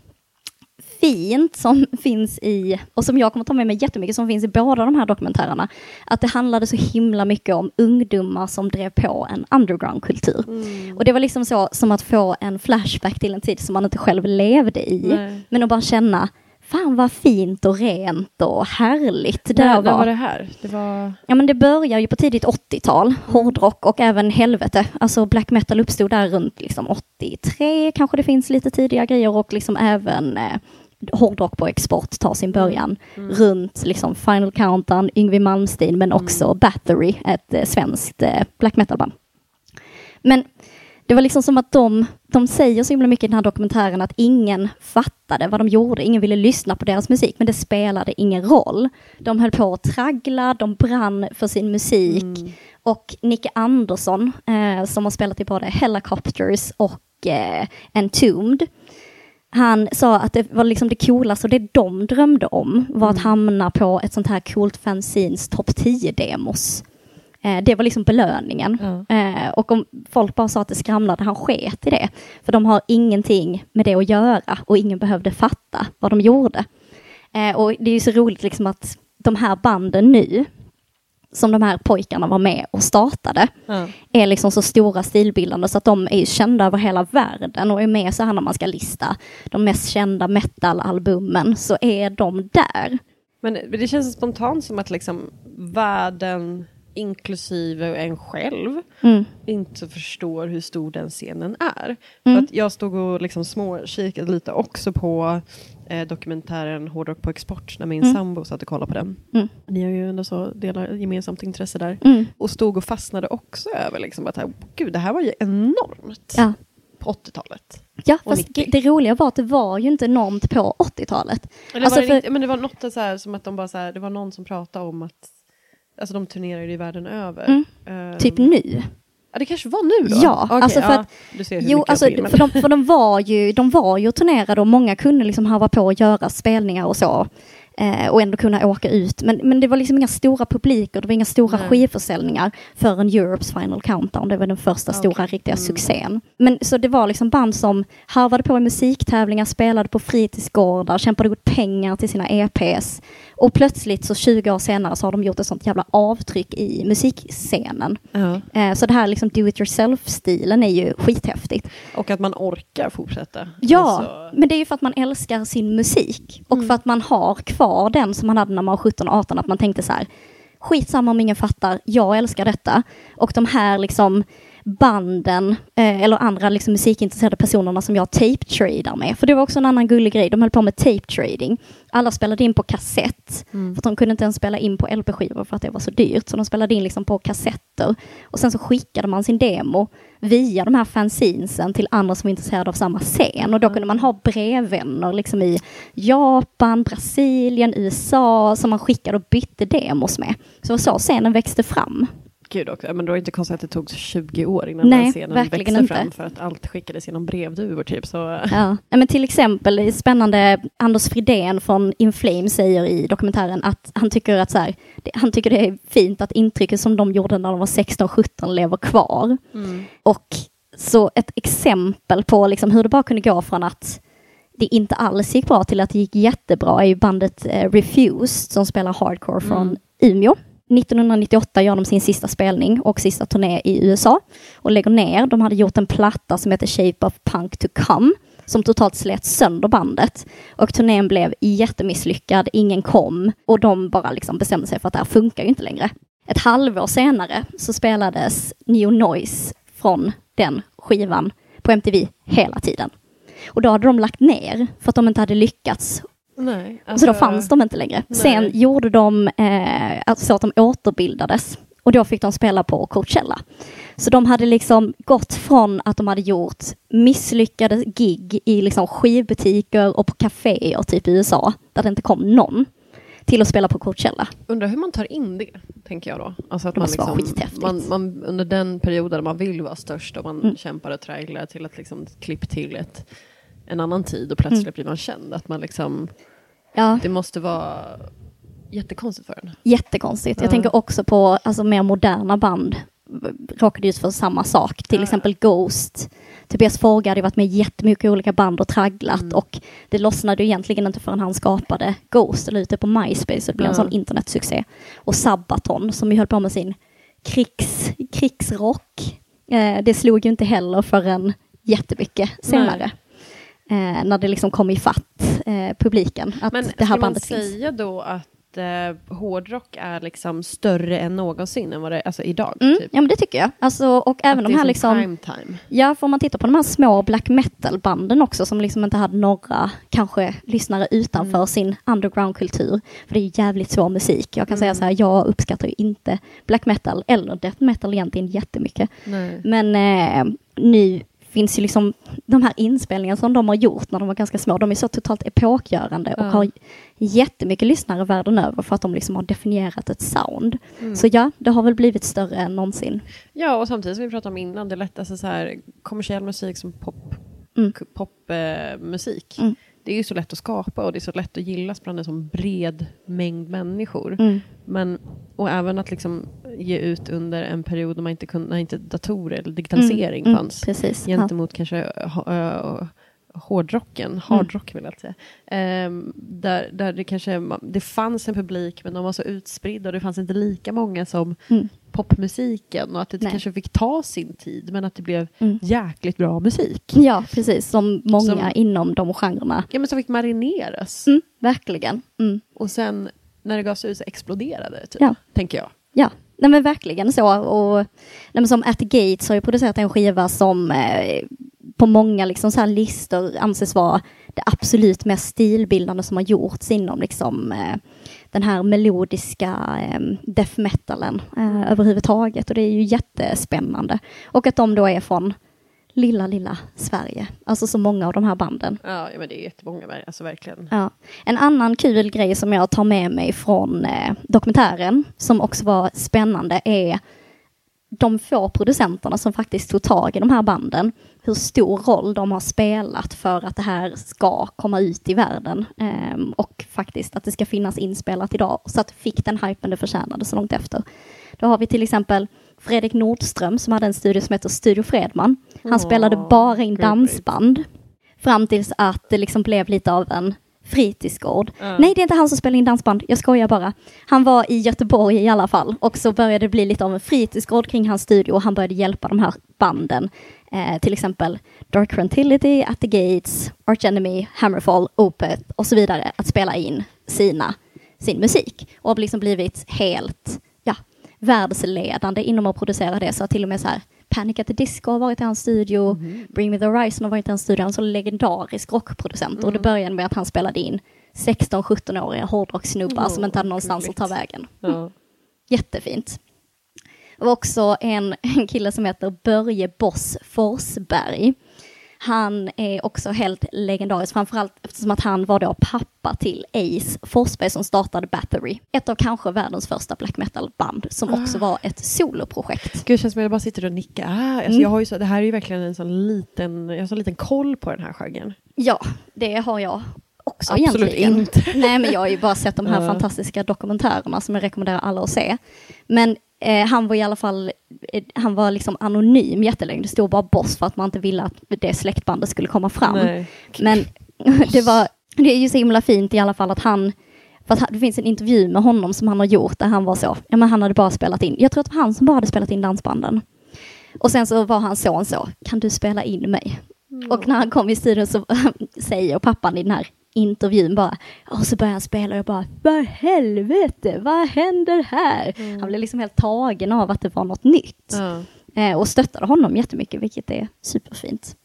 fint som finns i, och som jag kommer ta med mig jättemycket, som finns i båda de här dokumentärerna, att det handlade så himla mycket om ungdomar som drev på en undergroundkultur. Mm. Och det var liksom så som att få en flashback till en tid som man inte själv levde i. Nej. Men att bara känna, fan vad fint och rent och härligt det där när var. var det här? Det var... Ja men det börjar ju på tidigt 80-tal, hårdrock och även helvete. Alltså black metal uppstod där runt liksom 83, kanske det finns lite tidiga grejer och liksom även eh, hårdrock på export tar sin början runt liksom Final Countdown, Yngwie Malmsteen men också Battery, ett eh, svenskt eh, black metal-band. Men det var liksom som att de, de säger så himla mycket i den här dokumentären att ingen fattade vad de gjorde, ingen ville lyssna på deras musik, men det spelade ingen roll. De höll på att traggla, de brann för sin musik. Och Nicke Andersson, eh, som har spelat i både Helicopters och eh, Entombed, han sa att det var liksom det coolaste och det de drömde om var att hamna på ett sånt här coolt fanzines topp 10-demos. Eh, det var liksom belöningen. Eh, och om folk bara sa att det skramlade, han sket i det. För de har ingenting med det att göra och ingen behövde fatta vad de gjorde. Eh, och det är ju så roligt liksom att de här banden nu, som de här pojkarna var med och startade, Ja. är liksom så stora stilbildande så att de är kända över hela världen och är med så här när man ska lista de mest kända metal-albumen så är de där. Men det känns spontant som att liksom världen, inklusive en själv, Mm. inte förstår hur stor den scenen är. Mm. För att jag stod och liksom småkikade lite också på eh, dokumentären Hårdrock på export när min Mm. sambo satt och kollade på den. Mm. Ni har ju ändå så delar gemensamt intresse där. Mm. Och stod och fastnade också över liksom att gud, det här var ju enormt Ja. på 80-talet. Ja, fast 90. det roliga var att det var ju inte enormt på 80-talet. Eller Alltså, för- men det var något så här, som att de bara så här, det var någon som pratade om att Alltså de turnerar ju i världen över. Mm. Ehm, Typ nu. Ja, det kanske var nu då? Ja, Okej, alltså för ja, att- du ser hur Jo, alltså, jag för, de, för de var ju de var ju turnerade och många kunde liksom harva på och göra spelningar och så. Eh, och ändå kunna åka ut. Men, men det var liksom inga stora publiker, det var inga stora Nej. skivförsäljningar förrän Europes Final Countdown. Det var den första Okej. stora riktiga Mm. succén. Men så det var liksom band som harvade på i musiktävlingar, spelade på fritidsgårdar, kämpade ut pengar till sina EPs. Och plötsligt så 20 år senare så har de gjort ett sånt jävla avtryck i musikscenen. Ja. Eh, så det här liksom do it yourself-stilen är ju skithäftigt. Och att man orkar fortsätta. Ja, Alltså, men det är ju för att man älskar sin musik och Mm. för att man har kvar den som man hade när man var 17 och 18, att man tänkte så här, skitsamma om ingen fattar, jag älskar detta. Och de här liksom banden eh, eller andra liksom musikintresserade personerna som jag tape-tradar med. För det var också en annan gullig grej, de höll på med tape-trading. Alla spelade in på kassett, Mm. för att de kunde inte ens spela in på LP-skivor för att det var så dyrt. Så de spelade in liksom på kassetter. Och sen så skickade man sin demo via de här fanzinesen till andra som var intresserade av samma scen. Och då kunde man ha brevvänner liksom i Japan, Brasilien, USA som man skickade och bytte demos med. Så så scenen växte fram. Gud också, men då är det inte konstigt att det tog 20 år innan Nej, den scenen verkligen växte inte. fram för att allt skickades genom brevduvor typ. Så, Ja. Ja, Men till exempel, spännande, Anders Fridén från Inflame säger i dokumentären att han tycker att så här, han tycker det är fint att intrycket som de gjorde när de var 16-17 lever kvar. Mm. Och så ett exempel på liksom hur det bara kunde gå från att det inte alls gick bra till att det gick jättebra är ju bandet eh, Refused som spelar hardcore från Mm. Umeå. 1998 gör de sin sista spelning och sista turné i USA och lägger ner. De hade gjort en platta som heter Shape of Punk to Come som totalt slet sönder bandet. Och turnén blev jättemisslyckad, ingen kom och de bara liksom bestämde sig för att det här funkar ju inte längre. Ett halvår senare så spelades New Noise från den skivan på MTV hela tiden. Och då hade de lagt ner för att de inte hade lyckats Nej, så då fanns de inte längre. nej. Sen gjorde de eh, alltså så att de återbildades och då fick de spela på Coachella. Så de hade liksom gått från att de hade gjort misslyckade gig i liksom skivbutiker och på kaféer typ i USA, där det inte kom någon, till att spela på Coachella. Undrar hur man tar in det, tänker jag då. Alltså att Det man, liksom, man, man under den perioden man vill vara störst och man Mm. kämpar och tragglar till att liksom klipp till ett, en annan tid och plötsligt Mm. blir man känd. Att man liksom, Ja, det måste vara jättekonstigt för en. jättekonstigt. Jag Ja. tänker också på alltså, mer moderna band råkade ut för samma sak. Till Ja. exempel Ghost. Tobias Forge hade varit med i jättemycket olika band och tragglat Mm. och det lossnade ju egentligen inte förrän han skapade Ghost eller ute på MySpace. Det blev en Ja. sån internetsuccé. Och Sabaton som ju höll på med sin krigs, krigsrock. Eh, det slog ju inte heller förrän jättemycket senare. Eh, när det liksom kom i fatt eh, publiken. Att Men det här ska man bandet finns. säga då att eh, hårdrock är liksom större än någonsin än vad det är alltså idag? Mm, Typ? ja men det tycker jag. Alltså, och även Att de här som liksom, prime time. ja får man titta på de här små black metal-banden också som liksom inte hade några kanske lyssnare utanför Mm. sin underground-kultur. För det är jävligt svår musik. Jag kan säga Mm. så här, jag uppskattar ju inte black metal eller death metal egentligen jättemycket. Nej. Men eh, nu finns ju liksom de här inspelningarna som de har gjort när de var ganska små, de är så totalt epokgörande och Ja. har jättemycket lyssnare världen över för att de liksom har definierat ett sound. Mm. Så ja, det har väl blivit större än någonsin. Ja, och samtidigt som vi pratade om innan, det är lätt, alltså så här, kommersiell musik som pop, Mm. popmusik. Mm. Det är ju så lätt att skapa och det är så lätt att gillas bland en sån bred mängd människor. Mm. Men, och även att liksom ge ut under en period man inte kunde, när inte datorer eller digitalisering Mm, mm, fanns. precis. Ja. Gentemot kanske ha, ö, hårdrocken, hardrock vill jag säga. Ehm, där, där det kanske, det fanns en publik men de var så utspridda och det fanns inte lika många som Mm. popmusiken och att det Nej. kanske fick ta sin tid men att det blev Mm. jäkligt bra musik. Ja, precis. Som många Som- inom de genrerna. Ja men som fick marineras. Mm, verkligen. Mm. Och sen när det gavs ut så exploderade det typ, Ja. tänker jag. Ja, nej men verkligen så. Och, nej men som At the Gates har ju producerat en skiva som eh, på många liksom så här listor anses vara det absolut mest stilbildande som har gjorts inom liksom, eh, den här melodiska eh, death metalen eh, överhuvudtaget. Och det är ju jättespännande. Och att de då är från lilla, lilla Sverige. Alltså så många av de här banden. Ja, men det är jättemånga, alltså verkligen. Ja. En annan kul grej som jag tar med mig från eh, dokumentären, som också var spännande, är de få producenterna som faktiskt tog tag i de här banden, hur stor roll de har spelat för att det här ska komma ut i världen ehm, och faktiskt att det ska finnas inspelat idag så att det fick den hypen det förtjänade så långt efter. Då har vi till exempel Fredrik Nordström som hade en studio som heter Studio Fredman. Han Åh, spelade bara in great. dansband fram tills att det liksom blev lite av en fritidsgård. Ja. Nej, det är inte han som spelar in dansband, jag skojar bara. Han var i Göteborg i alla fall och så började det bli lite av en fritidsgård kring hans studio och han började hjälpa de här banden. Eh, till exempel Dark Tranquility, At the Gates, Arch Enemy, Hammerfall, Opeth och så vidare att spela in sina, sin musik och har liksom blivit helt världsledande inom att producera det. Så till och med så här Panic at the Disco har varit i hans studio, Bring Me The Horizon har varit i hans studio, han är en så legendarisk rockproducent och det började med att han spelade in 16-17-åriga hårdrockssnubbar Åh, som inte hade någonstans att ta vägen. Ja. Jättefint. Och också en, en kille som heter Börje Boss Forsberg. Han är också helt legendarisk, framförallt eftersom att han var då pappa till Ace Forsberg som startade Battery. Ett av kanske världens första black metal-band som också var ett soloprojekt. Gud, känns som att jag bara sitter och nickar. Ah, alltså Mm. jag har ju så, det här är ju verkligen en sån liten, jag har så liten koll på den här genren. Ja, det har jag också Absolut egentligen. inte. Nej, men jag har ju bara sett de här fantastiska dokumentärerna som jag rekommenderar alla att se. Men eh, han var i alla fall, eh, han var liksom anonym jättelänge. Det stod bara Boss för att man inte ville att det släktbandet skulle komma fram. Nej. Men det var, det är ju så himla fint i alla fall att han, för att det finns en intervju med honom som han har gjort där han var så, ja men han hade bara spelat in, jag tror att det var han som bara hade spelat in dansbanden. Och sen så var hans son så, kan du spela in mig? Och när han kom i studion så säger pappan i den här intervjun bara, och så börjar han spela och jag bara, vad helvete, vad händer här? Han blev liksom helt tagen av att det var något nytt. Eh, och stöttade honom jättemycket, vilket är superfint.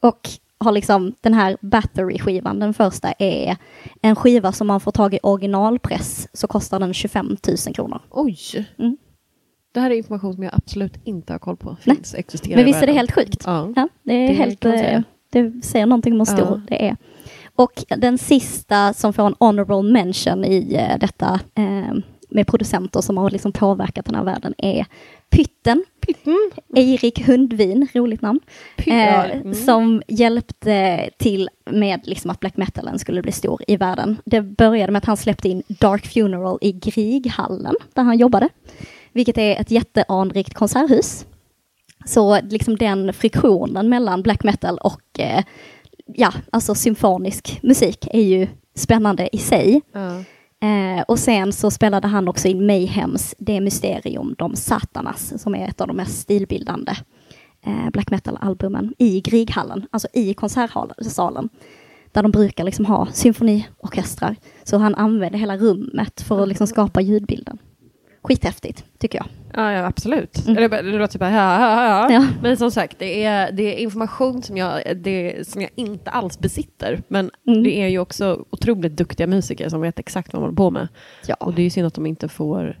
Och har liksom den här Battery-skivan, den första, är en skiva som man får tag i originalpress så kostar den 25 000 kronor. Oj! Mm. Det här är information som jag absolut inte har koll på. Nej. Finns, existerar Men visst är det helt sjukt? Ja. Ja, det är Det helt, eh, det säger någonting om hur stor Ja. det är. Och den sista som får en honorable mention i eh, detta eh, med producenter som har liksom påverkat den här världen är Pytten, Pytten. Erik Hundvin, roligt namn, eh, mm. som hjälpte till med liksom att black metalen skulle bli stor i världen. Det började med att han släppte in Dark Funeral i Grieghallen, där han jobbade, vilket är ett jätteanrikt konserthus. Så liksom den friktionen mellan black metal och eh, ja, alltså symfonisk musik är ju spännande i sig. Ja. Eh, och sen så spelade han också in Mayhems Det Mysterium, De Satanas, som är ett av de mest stilbildande eh, black metal-albumen i Grieghallen, alltså i konsertsalen, där de brukar liksom ha symfoniorkestrar. Så han använde hela rummet för att liksom skapa ljudbilden. Skithäftigt, tycker jag. Ja, ja absolut. Mm. Eller, det låter bara ja, ja, ja. Ja. Men som sagt, det är, det är information som jag, det, som jag inte alls besitter. Men Mm. det är ju också otroligt duktiga musiker som vet exakt vad de håller på med. Ja, Och det är ju synd att de inte får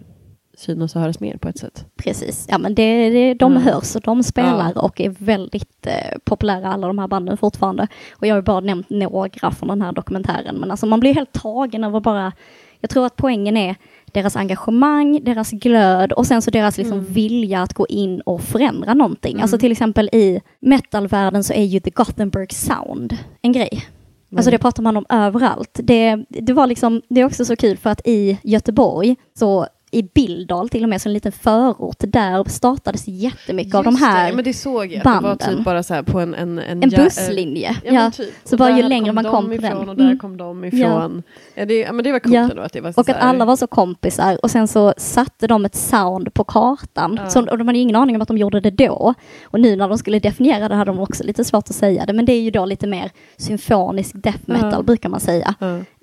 synas och höras mer på ett sätt. precis. Ja, men det, det, de Mm. hörs och de spelar Ja. och är väldigt eh, populära, alla de här banden fortfarande. Och jag har ju bara nämnt några från den här dokumentären, men alltså man blir helt tagen över bara jag tror att poängen är deras engagemang, deras glöd och sen så deras liksom Mm. vilja att gå in och förändra någonting. Mm. Alltså till exempel i metalvärlden så är ju the Gothenburg sound en grej. Alltså det pratar man om överallt. Det, det var liksom, det är också så kul för att i Göteborg, så i Billdal till och med, så en liten förort, där startades jättemycket av de Just här, det, men det såg jag. Det var banden. typ bara så på en... En, en, en busslinje. Ja, Ja, typ. så bara ju längre man de kom på den. Och där Mm. kom de ifrån. Ja. det, ja, men det var coolt Ja. ändå att det var så Och att så här- alla var så kompisar och sen så satte de ett sound på kartan. Ja. Så, och de hade ingen aning om att de gjorde det då. Och nu när de skulle definiera det hade de också lite svårt att säga det. Men det är ju då lite mer symfonisk death metal brukar man säga.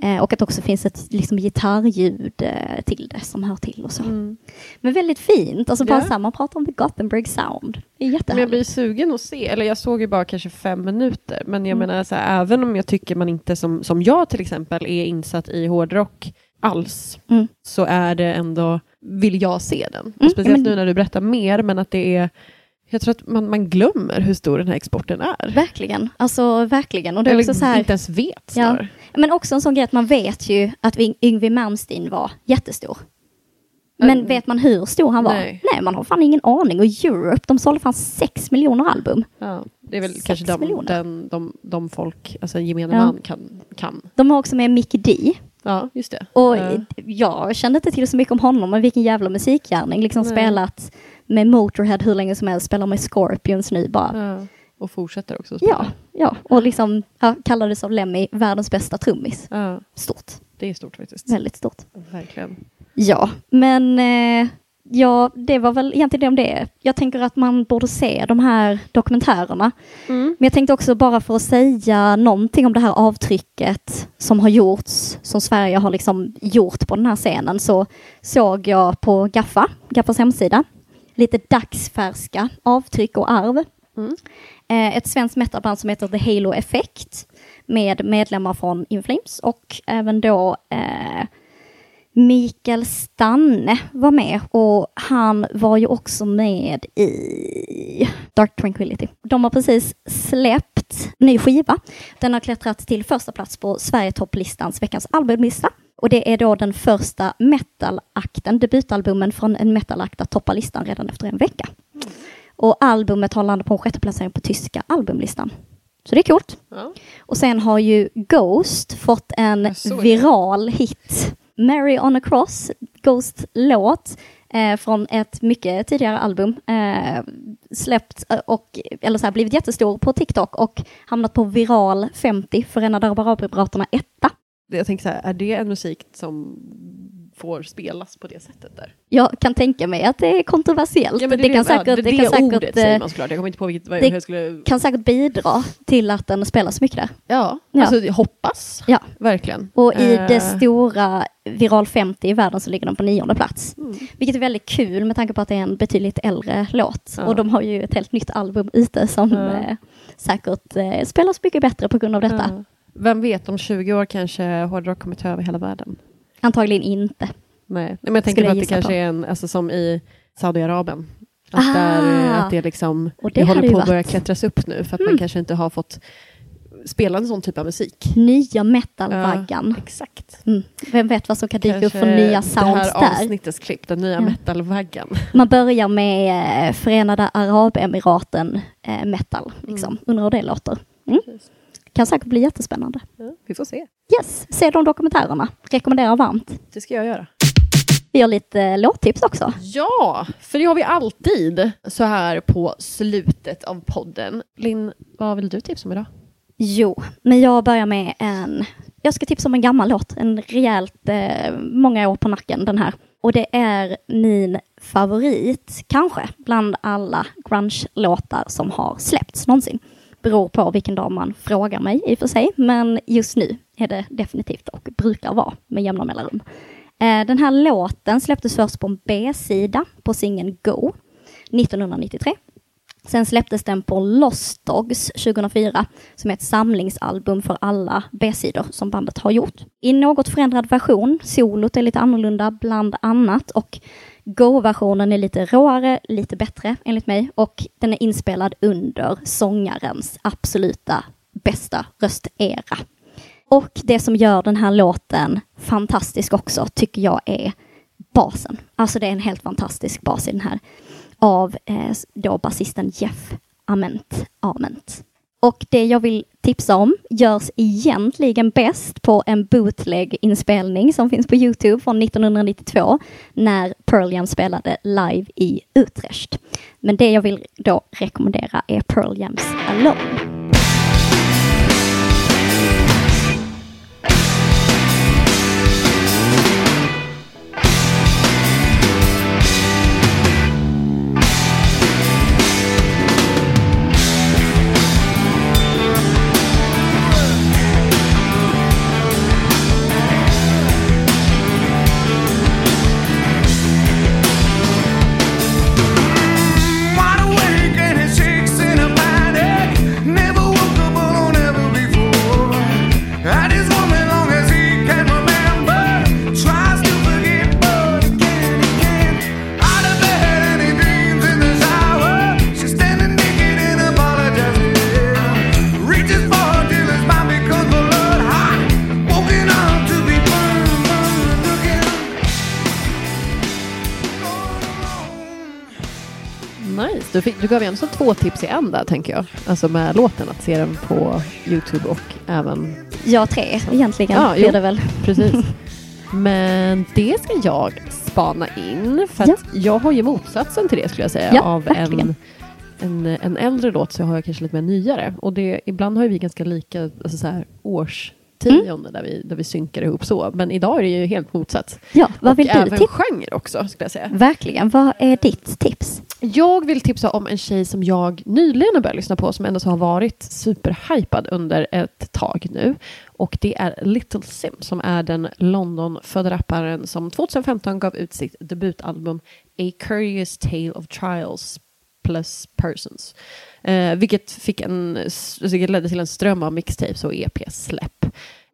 Eh, och att det också finns ett liksom, gitarrljud eh, till det som hör till och så. Mm. Men väldigt fint, alltså bara Ja. samma prata om the Gothenburg sound. Det är Men jag blir sugen att se, eller jag såg ju bara kanske fem minuter, men jag Mm. menar så här, även om jag tycker man inte som, som jag till exempel är insatt i hårdrock alls, Mm. så är det ändå, vill jag se den. Och Mm, speciellt men- nu när du berättar mer, men att det är, jag tror att man, man glömmer hur stor den här exporten är. Verkligen, alltså verkligen. Och det är Eller också så här, inte ens vet Ja. men också en sån grej att man vet ju att Yng- Yngwie Malmsteen var jättestor. Men Mm. vet man hur stor han var? Nej. Nej, man har fan ingen aning. Och Europe, de sålde fan sex miljoner album. Ja, det är väl Sex kanske de, den, de, de folk, alltså gemene Ja. man kan, kan. De har också med Mickey D. Ja, just det. Och Ja. jag kände inte till så mycket om honom, men vilken jävla musikgärning. Liksom Nej. spelat med Motorhead hur länge som helst, spelar med Scorpions nu bara. Ja. Och fortsätter också spela. Ja, ja. och liksom ja, kallades av Lemmy världens bästa trummis. ja, Stort, det är stort faktiskt. väldigt stort. Verkligen. Ja, men eh, ja, det var väl egentligen det om det. Jag tänker att man borde se de här dokumentärerna. Mm. Men jag tänkte också bara för att säga någonting om det här avtrycket som har gjorts, som Sverige har liksom gjort på den här scenen, så såg jag på Gaffa, Gaffas hemsida, lite dagsfärska avtryck och arv. Mm. Eh, ett svenskt metalband som heter The Halo Effect med medlemmar från Inflames och även då eh, Mikael Stanne var med och han var ju också med i Dark Tranquility. De har precis släppt ny skiva. Den har klättrat till första plats på Sverigetopp-listans veckans albumlista. Och det är då den första metalakten, debutalbumen från en metalakt att toppa listan redan efter en vecka. Och albumet har landat på en sjätteplacering på tyska albumlistan. Så det är coolt. Ja. Och sen har ju Ghost fått en viral hit. Mary on a cross, Ghost-låt eh, från ett mycket tidigare album. Eh, släppt eh, och, eller så här, blivit jättestor på TikTok och hamnat på viral 50, Förenade Arabemiraterna etta. Jag tänker så här, är det en musik som får spelas på det sättet där? Jag kan tänka mig att det är kontroversiellt. Ja, men det, kan ja, säkert, det, det, det kan säkert, ordet säger eh, man såklart. Jag kommer inte på vilket, det- jag skulle... kan säkert bidra till att den spelas mycket där. Ja, Ja. alltså hoppas. Ja. Verkligen. Och i Eh, det stora Viral 50 i världen så ligger den på nionde plats. Mm. Vilket är väldigt kul med tanke på att det är en betydligt äldre låt. Ja. Och de har ju ett helt nytt album ute som Ja. eh, säkert eh, spelas mycket bättre på grund av detta. Ja. Vem vet, om 20 år kanske hårdrock kommer ta över hela världen. Antagligen inte. Nej, Nej men jag tänker Skulle jag att det kanske på. är en, alltså som i Saudiarabien. Att, där, att det liksom, Och det, det håller på att börja klättras upp nu för att man Mm. kanske inte har fått spela en sån typ av musik. Nya metalvaggan. Exakt. Mm. Vem vet vad som kan dyka upp Kanske för nya det sounds här där. avsnittets klipp, den nya Ja. metalvaggan. Man börjar med eh, Förenade Arabemiraten eh, metal, liksom. Mm. Undrar hur det låter. Mm. Kan säkert bli jättespännande. Ja, vi får se. Yes, se de dokumentärerna. Rekommenderar varmt. Det ska jag göra. Vi har lite låttips också. Ja, för det har vi alltid så här på slutet av podden. Linn, vad vill du tipsa om idag? Jo, men jag börjar med en... Jag ska tipsa om en gammal låt, en rejält eh, många år på nacken den här. Och det är min favorit, kanske, bland alla grunge-låtar som har släppts någonsin. Beror på vilken dag man frågar mig i och för sig, men just nu är det definitivt och brukar vara med jämna mellanrum. Eh, den här låten släpptes först på en B-sida på singeln Go 1993. Sen släpptes den på Lost Dogs 2004 som är ett samlingsalbum för alla B-sidor som bandet har gjort. I något förändrad version, solot är lite annorlunda bland annat och Go-versionen är lite råare, lite bättre enligt mig och den är inspelad under sångarens absoluta bästa röstera. Och det som gör den här låten fantastisk också tycker jag är basen. Alltså det är en helt fantastisk bas i den här av eh, då basisten Jeff Ament. Ament. Och det jag vill tipsa om görs egentligen bäst på en bootleg-inspelning som finns på Youtube från 1992 när Pearl Jam spelade live i Utrecht. Men det jag vill då rekommendera är Pearl Jams Alone. Gav ju ändå två tips i en där, tänker jag. Alltså med låten, att se den på Youtube och även... Ja, tre egentligen Ja, blir det väl. Precis. Men det ska jag spana in, för att jag har ju motsatsen till det, skulle jag säga. Ja, av verkligen. en, en, en äldre låt så har jag kanske lite mer nyare. Och det, ibland har ju vi ganska lika alltså så här, årstionde där, vi, där vi synkar ihop så. Men idag är det ju helt motsatt. Ja, vad och vill du även genre också, skulle jag säga. Verkligen, vad är ditt tips? Jag vill tipsa om en tjej som jag nyligen har börjat lyssna på som ändå har varit superhypad under ett tag nu. Och det är Little Sim som är den London-födda rapparen som 2015 gav ut sitt debutalbum A Curious Tale of Trials plus Persons. Eh, vilket fick en, vilket ledde till en ström av mixtapes och EP-släpp.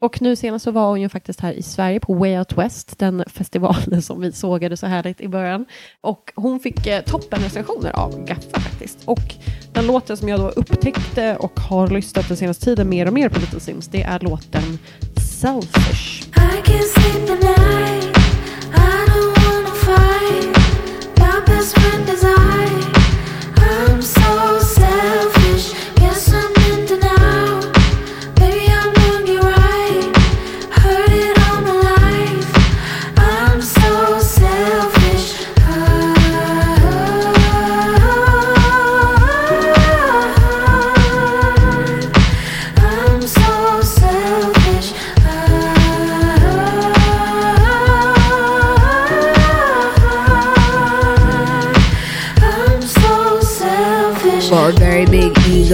Och nu senast så var hon ju faktiskt här i Sverige på Way Out West, den festivalen som vi sågade så härligt i början. Och hon fick eh, toppen recensioner av Gaffa faktiskt. Och den låten som jag då upptäckte och har lyssnat den senaste tiden mer och mer på Little Sims, det är låten Selfish. I can't sleep the night. I don't wanna fight. My best friend is I.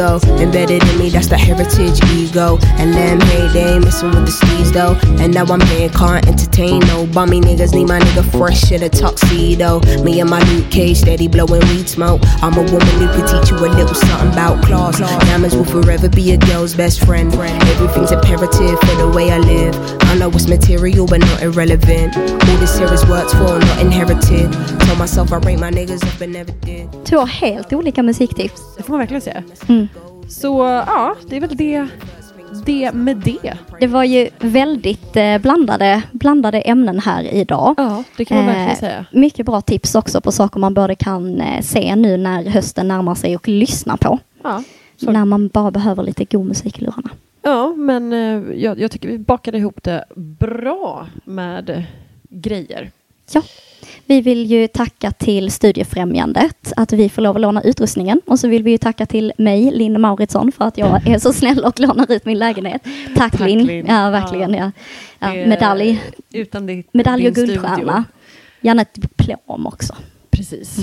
big embedded in me, that's the heritage ego. And them hey, they ain't messing with the steez though. And now I'm here, can't entertain no bummy niggas. Need my nigga fresh in a tuxedo. Me and my Luke Cage steady blowing weed smoke. I'm a woman who can teach you a little something about class. Diamonds will forever be a girl's best friend. Everything's imperative for the way I live. I know it's material but not irrelevant. All this here is worked for, not inherited. Told myself I rate my niggas up but never did. Två helt olika musiktips. Det får man verkligen säga. Mm. Så ja, det är väl det det med det. Det var ju väldigt eh, blandade, blandade ämnen här idag. Ja, det kan man verkligen Eh, säga. Mycket bra tips också på saker man både kan eh, se nu när hösten närmar sig och lyssna på. Ja, så- När man bara behöver lite god musik i lurarna. ja men eh, jag, jag tycker vi bakade ihop det bra med grejer. Ja. Vi vill ju tacka till Studiefrämjandet att vi får lov att låna utrustningen och så vill vi ju tacka till mig, Linn Mauritsson, för att jag är så snäll och lånar ut min lägenhet. Tack, Tack, Linn. Linn. Ja, verkligen. Ja. Ja, medalj, Utan ditt, medalj och guldstjärna. studio. Gärna ett diplom också. Precis.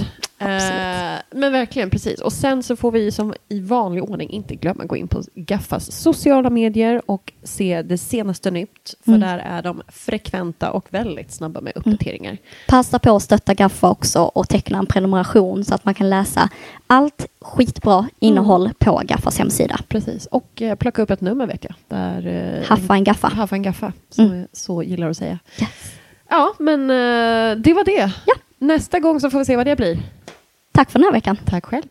Eh, men verkligen precis. Och sen så får vi som i vanlig ordning inte glömma gå in på Gaffas sociala medier och se det senaste nytt. För Mm. där är de frekventa och väldigt snabba med uppdateringar. Passa på att stötta Gaffa också och teckna en prenumeration så att man kan läsa allt skitbra innehåll på Gaffas hemsida. Precis. Och eh, plocka upp ett nummer vet jag. Där, eh, Haffa en Gaffa. Haffa en gaffa, som Mm. jag så gillar att säga. Yes. Ja, men eh, det var det. Ja. Nästa gång så får vi se vad det blir. Tack för den här veckan. Tack själv.